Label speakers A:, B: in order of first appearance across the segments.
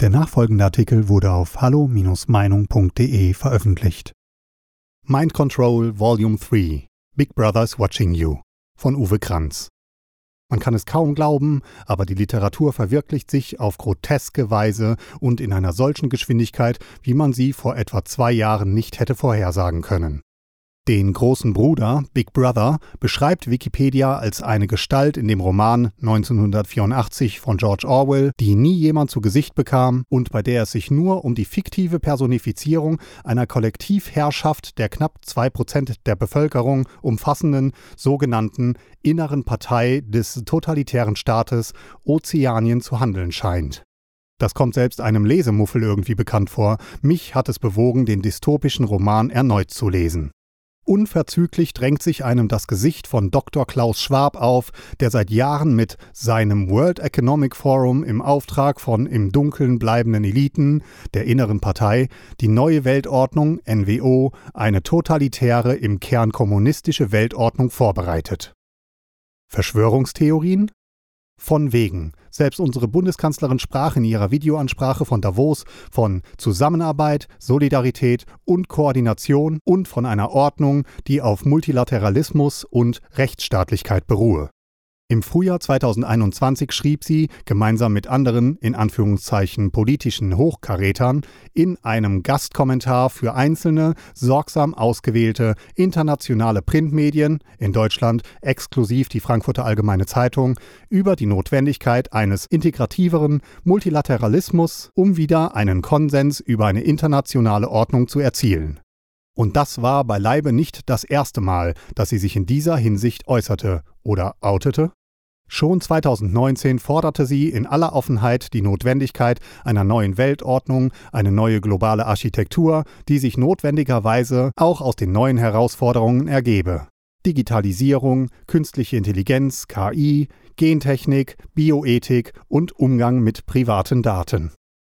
A: Der nachfolgende Artikel wurde auf hallo-meinung.de veröffentlicht. Mind Control Volume 3 Big Brother's Watching You von Uwe Kranz. Man kann es kaum glauben, aber die Literatur verwirklicht sich auf groteske Weise und in einer solchen Geschwindigkeit, wie man sie vor etwa zwei Jahren nicht hätte vorhersagen können. Den großen Bruder, Big Brother, beschreibt Wikipedia als eine Gestalt in dem Roman 1984 von George Orwell, die nie jemand zu Gesicht bekam und bei der es sich nur um die fiktive Personifizierung einer Kollektivherrschaft der knapp 2% der Bevölkerung umfassenden sogenannten inneren Partei des totalitären Staates Ozeanien zu handeln scheint. Das kommt selbst einem Lesemuffel irgendwie bekannt vor. Mich hat es bewogen, den dystopischen Roman erneut zu lesen. Unverzüglich drängt sich einem das Gesicht von Dr. Klaus Schwab auf, der seit Jahren mit seinem World Economic Forum im Auftrag von im Dunkeln bleibenden Eliten der inneren Partei die neue Weltordnung NWO, eine totalitäre, im Kern kommunistische Weltordnung vorbereitet. Verschwörungstheorien? Von wegen. Selbst unsere Bundeskanzlerin sprach in ihrer Videoansprache von Davos von Zusammenarbeit, Solidarität und Koordination und von einer Ordnung, die auf Multilateralismus und Rechtsstaatlichkeit beruhe. Im Frühjahr 2021 schrieb sie, gemeinsam mit anderen, in Anführungszeichen politischen Hochkarätern, in einem Gastkommentar für einzelne, sorgsam ausgewählte internationale Printmedien, in Deutschland exklusiv die Frankfurter Allgemeine Zeitung, über die Notwendigkeit eines integrativeren Multilateralismus, um wieder einen Konsens über eine internationale Ordnung zu erzielen. Und das war beileibe nicht das erste Mal, dass sie sich in dieser Hinsicht äußerte oder outete. Schon 2019 forderte sie in aller Offenheit die Notwendigkeit einer neuen Weltordnung, eine neue globale Architektur, die sich notwendigerweise auch aus den neuen Herausforderungen ergebe. Digitalisierung, künstliche Intelligenz, KI, Gentechnik, Bioethik und Umgang mit privaten Daten.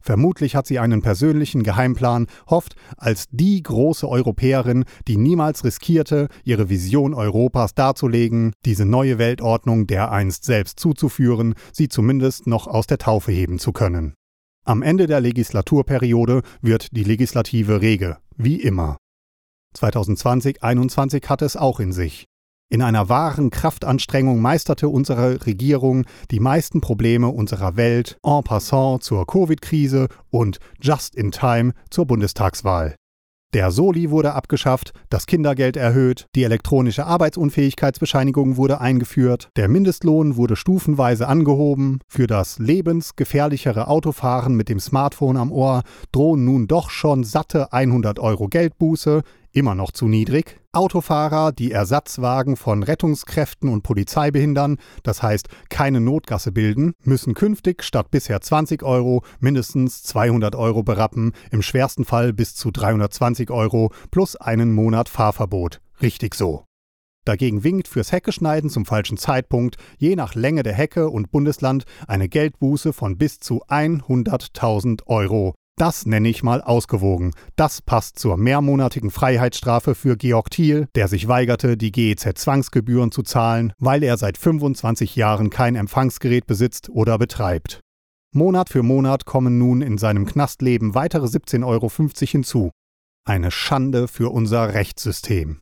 A: Vermutlich hat sie einen persönlichen Geheimplan, hofft, als die große Europäerin, die niemals riskierte, ihre Vision Europas darzulegen, diese neue Weltordnung dereinst selbst zuzuführen, sie zumindest noch aus der Taufe heben zu können. Am Ende der Legislaturperiode wird die Legislative rege, wie immer. 2020-21 hatte es auch in sich. In einer wahren Kraftanstrengung meisterte unsere Regierung die meisten Probleme unserer Welt en passant zur Covid-Krise und just in time zur Bundestagswahl. Der Soli wurde abgeschafft, das Kindergeld erhöht, die elektronische Arbeitsunfähigkeitsbescheinigung wurde eingeführt, der Mindestlohn wurde stufenweise angehoben, für das lebensgefährlichere Autofahren mit dem Smartphone am Ohr drohen nun doch schon satte 100 Euro Geldbuße, immer noch zu niedrig. Autofahrer, die Ersatzwagen von Rettungskräften und Polizei behindern, das heißt keine Notgasse bilden, müssen künftig statt bisher 20 Euro mindestens 200 Euro berappen, im schwersten Fall bis zu 320 Euro plus einen Monat Fahrverbot. Richtig so. Dagegen winkt fürs Heckeschneiden zum falschen Zeitpunkt, je nach Länge der Hecke und Bundesland, eine Geldbuße von bis zu 100.000 Euro. Das nenne ich mal ausgewogen. Das passt zur mehrmonatigen Freiheitsstrafe für Georg Thiel, der sich weigerte, die GEZ-Zwangsgebühren zu zahlen, weil er seit 25 Jahren kein Empfangsgerät besitzt oder betreibt. Monat für Monat kommen nun in seinem Knastleben weitere 17,50 Euro hinzu. Eine Schande für unser Rechtssystem.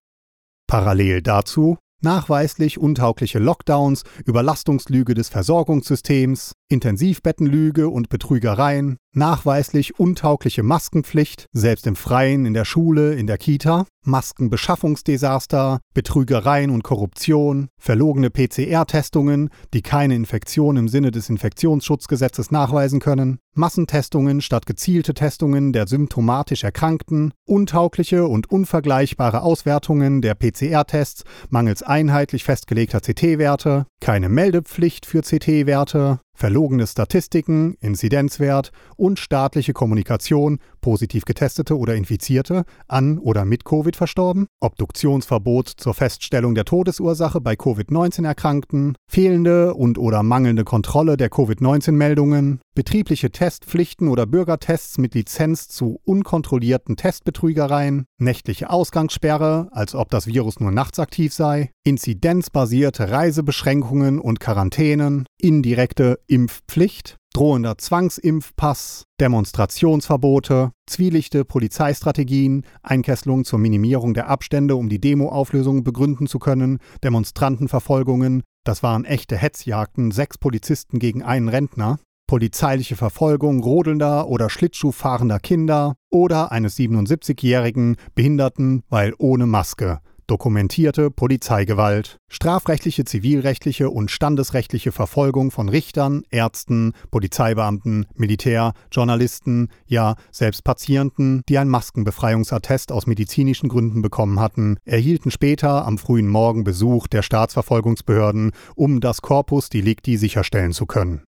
A: Parallel dazu nachweislich untaugliche Lockdowns, Überlastungslüge des Versorgungssystems, Intensivbettenlüge und Betrügereien, nachweislich untaugliche Maskenpflicht, selbst im Freien, in der Schule, in der Kita, Maskenbeschaffungsdesaster, Betrügereien und Korruption, verlogene PCR-Testungen, die keine Infektion im Sinne des Infektionsschutzgesetzes nachweisen können, Massentestungen statt gezielte Testungen der symptomatisch Erkrankten, untaugliche und unvergleichbare Auswertungen der PCR-Tests mangels einheitlich festgelegter CT-Werte, keine Meldepflicht für CT-Werte, verlogene Statistiken, Inzidenzwert und staatliche Kommunikation, positiv getestete oder Infizierte, an oder mit Covid verstorben, Obduktionsverbot zur Feststellung der Todesursache bei Covid-19 Erkrankten, fehlende und oder mangelnde Kontrolle der Covid-19 Meldungen, betriebliche Testpflichten oder Bürgertests mit Lizenz zu unkontrollierten Testbetrügereien, nächtliche Ausgangssperre, als ob das Virus nur nachts aktiv sei, inzidenzbasierte Reisebeschränkungen und Quarantänen, indirekte Impfpflicht, drohender Zwangsimpfpass, Demonstrationsverbote, zwielichte Polizeistrategien, Einkesselung zur Minimierung der Abstände, um die Demoauflösung begründen zu können, Demonstrantenverfolgungen, das waren echte Hetzjagden, sechs Polizisten gegen einen Rentner, polizeiliche Verfolgung rodelnder oder Schlittschuhfahrender Kinder oder eines 77-jährigen Behinderten, weil ohne Maske, dokumentierte Polizeigewalt, strafrechtliche, zivilrechtliche und standesrechtliche Verfolgung von Richtern, Ärzten, Polizeibeamten, Militär, Journalisten, ja selbst Patienten, die ein Maskenbefreiungsattest aus medizinischen Gründen bekommen hatten, erhielten später am frühen Morgen Besuch der Staatsverfolgungsbehörden, um das Corpus Delicti sicherstellen zu können.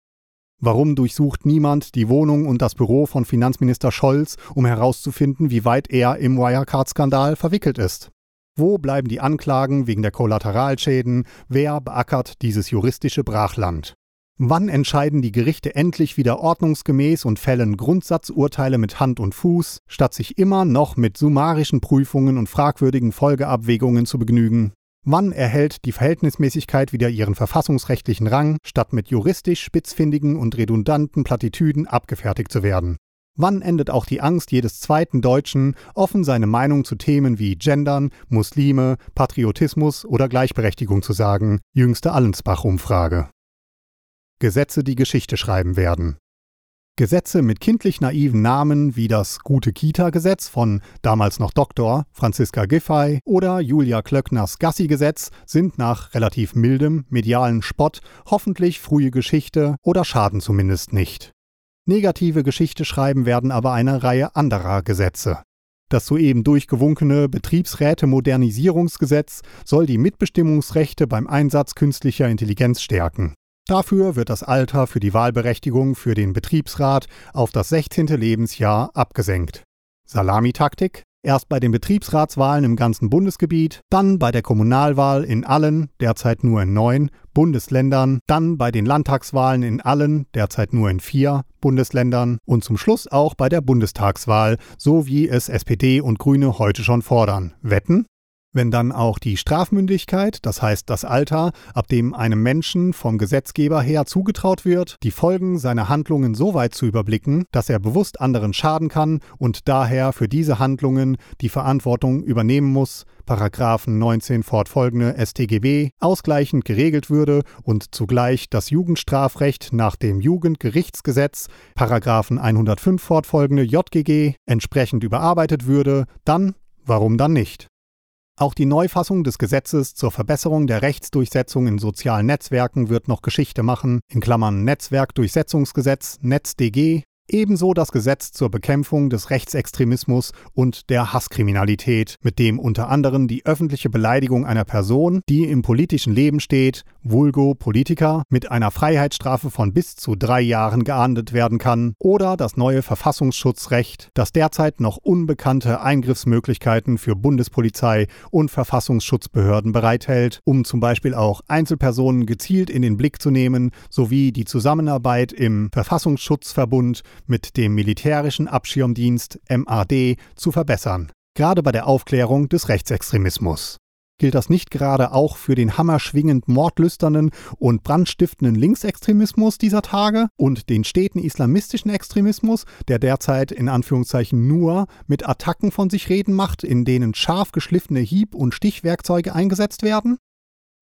A: Warum durchsucht niemand die Wohnung und das Büro von Finanzminister Scholz, um herauszufinden, wie weit er im Wirecard-Skandal verwickelt ist? Wo bleiben die Anklagen wegen der Kollateralschäden? Wer beackert dieses juristische Brachland? Wann entscheiden die Gerichte endlich wieder ordnungsgemäß und fällen Grundsatzurteile mit Hand und Fuß, statt sich immer noch mit summarischen Prüfungen und fragwürdigen Folgeabwägungen zu begnügen? Wann erhält die Verhältnismäßigkeit wieder ihren verfassungsrechtlichen Rang, statt mit juristisch spitzfindigen und redundanten Plattitüden abgefertigt zu werden? Wann endet auch die Angst jedes zweiten Deutschen, offen seine Meinung zu Themen wie Gendern, Muslime, Patriotismus oder Gleichberechtigung zu sagen? Jüngste Allensbach-Umfrage. Gesetze, die Geschichte schreiben werden. Gesetze mit kindlich naiven Namen wie das Gute Kita-Gesetz von damals noch Doktor Franziska Giffey oder Julia Klöckners Gassi-Gesetz sind nach relativ mildem medialen Spott hoffentlich frühe Geschichte oder schaden zumindest nicht. Negative Geschichte schreiben werden aber eine Reihe anderer Gesetze. Das soeben durchgewunkene Betriebsräte-Modernisierungsgesetz soll die Mitbestimmungsrechte beim Einsatz künstlicher Intelligenz stärken. Dafür wird das Alter für die Wahlberechtigung für den Betriebsrat auf das 16. Lebensjahr abgesenkt. Salamitaktik? Erst bei den Betriebsratswahlen im ganzen Bundesgebiet, dann bei der Kommunalwahl in allen, derzeit nur in neun, Bundesländern, dann bei den Landtagswahlen in allen, derzeit nur in vier, Bundesländern und zum Schluss auch bei der Bundestagswahl, so wie es SPD und Grüne heute schon fordern. Wetten? Wenn dann auch die Strafmündigkeit, das heißt das Alter, ab dem einem Menschen vom Gesetzgeber her zugetraut wird, die Folgen seiner Handlungen so weit zu überblicken, dass er bewusst anderen schaden kann und daher für diese Handlungen die Verantwortung übernehmen muss, Paragraphen 19 fortfolgende StGB ausgleichend geregelt würde und zugleich das Jugendstrafrecht nach dem Jugendgerichtsgesetz Paragraphen 105 fortfolgende JGG entsprechend überarbeitet würde, dann warum dann nicht? Auch die Neufassung des Gesetzes zur Verbesserung der Rechtsdurchsetzung in sozialen Netzwerken wird noch Geschichte machen, in Klammern Netzwerkdurchsetzungsgesetz, NetzDG, Ebenso das Gesetz zur Bekämpfung des Rechtsextremismus und der Hasskriminalität, mit dem unter anderem die öffentliche Beleidigung einer Person, die im politischen Leben steht, vulgo Politiker, mit einer Freiheitsstrafe von bis zu drei Jahren geahndet werden kann, oder das neue Verfassungsschutzrecht, das derzeit noch unbekannte Eingriffsmöglichkeiten für Bundespolizei und Verfassungsschutzbehörden bereithält, um zum Beispiel auch Einzelpersonen gezielt in den Blick zu nehmen, sowie die Zusammenarbeit im Verfassungsschutzverbund mit dem militärischen Abschirmdienst MAD zu verbessern, gerade bei der Aufklärung des Rechtsextremismus. Gilt das nicht gerade auch für den hammerschwingend mordlüsternen und brandstiftenden Linksextremismus dieser Tage und den steten islamistischen Extremismus, der derzeit in Anführungszeichen nur mit Attacken von sich reden macht, in denen scharf geschliffene Hieb- und Stichwerkzeuge eingesetzt werden?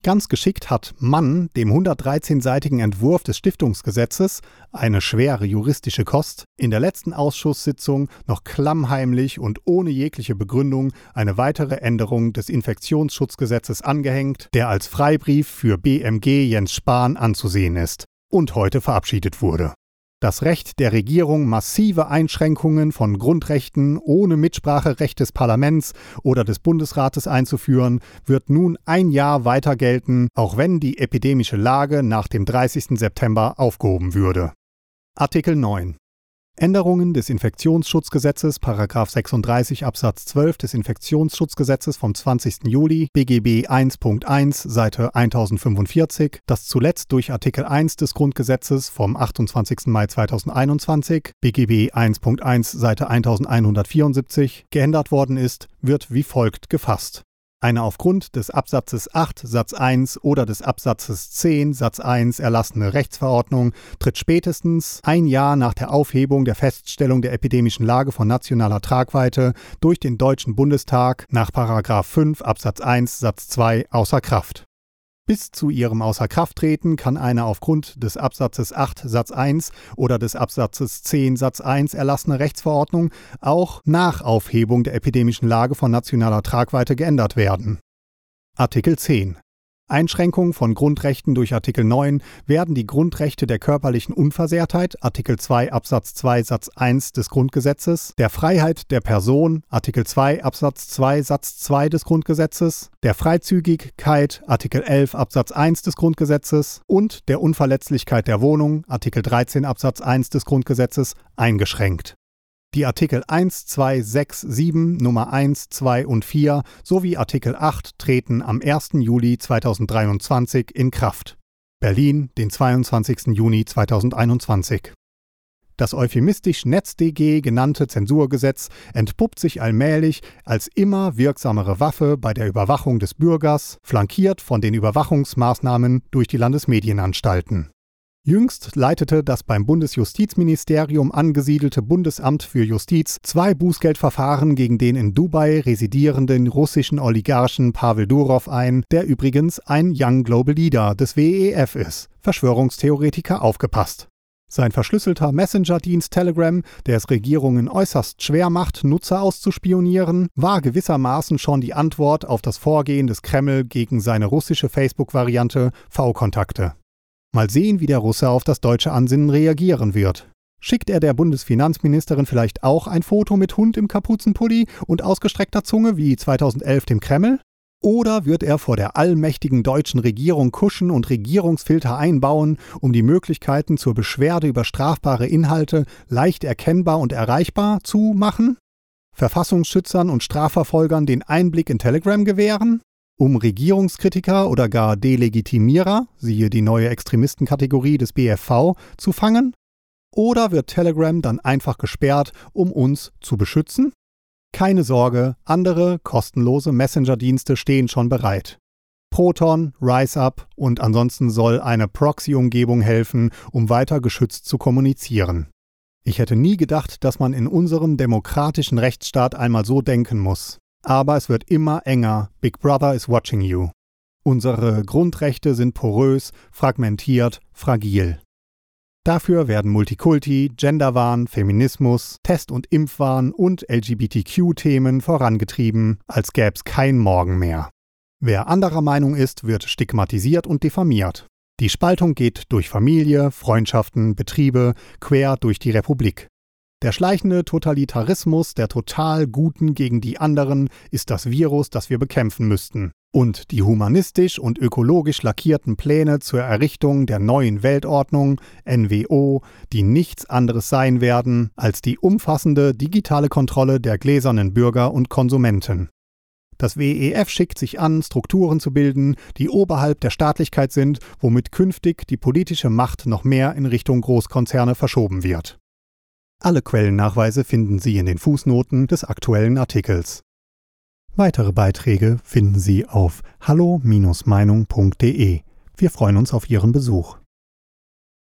A: Ganz geschickt hat Mann dem 113-seitigen Entwurf des Stiftungsgesetzes, eine schwere juristische Kost, in der letzten Ausschusssitzung noch klammheimlich und ohne jegliche Begründung eine weitere Änderung des Infektionsschutzgesetzes angehängt, der als Freibrief für BMG Jens Spahn anzusehen ist und heute verabschiedet wurde. Das Recht der Regierung, massive Einschränkungen von Grundrechten ohne Mitspracherecht des Parlaments oder des Bundesrates einzuführen, wird nun ein Jahr weiter gelten, auch wenn die epidemische Lage nach dem 30. September aufgehoben würde. Artikel 9 Änderungen des Infektionsschutzgesetzes, Paragraph 36 Absatz 12 des Infektionsschutzgesetzes vom 20. Juli, BGB 1.1, Seite 1045, das zuletzt durch Artikel 1 des Grundgesetzes vom 28. Mai 2021, BGB 1.1, Seite 1174, geändert worden ist, wird wie folgt gefasst. Eine aufgrund des Absatzes 8 Satz 1 oder des Absatzes 10 Satz 1 erlassene Rechtsverordnung tritt spätestens ein Jahr nach der Aufhebung der Feststellung der epidemischen Lage von nationaler Tragweite durch den Deutschen Bundestag nach 5 Absatz 1 Satz 2 außer Kraft. Bis zu ihrem Außerkrafttreten kann eine aufgrund des Absatzes 8 Satz 1 oder des Absatzes 10 Satz 1 erlassene Rechtsverordnung auch nach Aufhebung der epidemischen Lage von nationaler Tragweite geändert werden. Artikel 10 Einschränkung von Grundrechten durch Artikel 9 werden die Grundrechte der körperlichen Unversehrtheit Artikel 2 Absatz 2 Satz 1 des Grundgesetzes, der Freiheit der Person Artikel 2 Absatz 2 Satz 2 des Grundgesetzes, der Freizügigkeit Artikel 11 Absatz 1 des Grundgesetzes und der Unverletzlichkeit der Wohnung Artikel 13 Absatz 1 des Grundgesetzes eingeschränkt die Artikel 1, 2, 6, 7, Nummer 1, 2 und 4 sowie Artikel 8 treten am 1. Juli 2023 in Kraft. Berlin, den 22. Juni 2021. Das euphemistisch NetzDG genannte Zensurgesetz entpuppt sich allmählich als immer wirksamere Waffe bei der Überwachung des Bürgers, flankiert von den Überwachungsmaßnahmen durch die Landesmedienanstalten. Jüngst leitete das beim Bundesjustizministerium angesiedelte Bundesamt für Justiz zwei Bußgeldverfahren gegen den in Dubai residierenden russischen Oligarchen Pavel Durov ein, der übrigens ein Young Global Leader des WEF ist. Verschwörungstheoretiker aufgepasst. Sein verschlüsselter Messenger-Dienst Telegram, der es Regierungen äußerst schwer macht, Nutzer auszuspionieren, war gewissermaßen schon die Antwort auf das Vorgehen des Kreml gegen seine russische Facebook-Variante V-Kontakte. Mal sehen, wie der Russe auf das deutsche Ansinnen reagieren wird. Schickt er der Bundesfinanzministerin vielleicht auch ein Foto mit Hund im Kapuzenpulli und ausgestreckter Zunge wie 2011 dem Kreml? Oder wird er vor der allmächtigen deutschen Regierung kuschen und Regierungsfilter einbauen, um die Möglichkeiten zur Beschwerde über strafbare Inhalte leicht erkennbar und erreichbar zu machen? Verfassungsschützern und Strafverfolgern den Einblick in Telegram gewähren? Um Regierungskritiker oder gar Delegitimierer, siehe die neue Extremistenkategorie des BFV, zu fangen? Oder wird Telegram dann einfach gesperrt, um uns zu beschützen? Keine Sorge, andere kostenlose Messenger-Dienste stehen schon bereit. Proton, RiseUp und ansonsten soll eine Proxy-Umgebung helfen, um weiter geschützt zu kommunizieren. Ich hätte nie gedacht, dass man in unserem demokratischen Rechtsstaat einmal so denken muss. Aber es wird immer enger. Big Brother is watching you. Unsere Grundrechte sind porös, fragmentiert, fragil. Dafür werden Multikulti, Genderwahn, Feminismus, Test- und Impfwahn und LGBTQ-Themen vorangetrieben, als gäbe es kein Morgen mehr. Wer anderer Meinung ist, wird stigmatisiert und diffamiert. Die Spaltung geht durch Familie, Freundschaften, Betriebe, quer durch die Republik. Der schleichende Totalitarismus der total Guten gegen die anderen ist das Virus, das wir bekämpfen müssten. Und die humanistisch und ökologisch lackierten Pläne zur Errichtung der neuen Weltordnung, NWO, die nichts anderes sein werden als die umfassende digitale Kontrolle der gläsernen Bürger und Konsumenten. Das WEF schickt sich an, Strukturen zu bilden, die oberhalb der Staatlichkeit sind, womit künftig die politische Macht noch mehr in Richtung Großkonzerne verschoben wird. Alle Quellennachweise finden Sie in den Fußnoten des aktuellen Artikels. Weitere Beiträge finden Sie auf hallo-meinung.de. Wir freuen uns auf Ihren Besuch.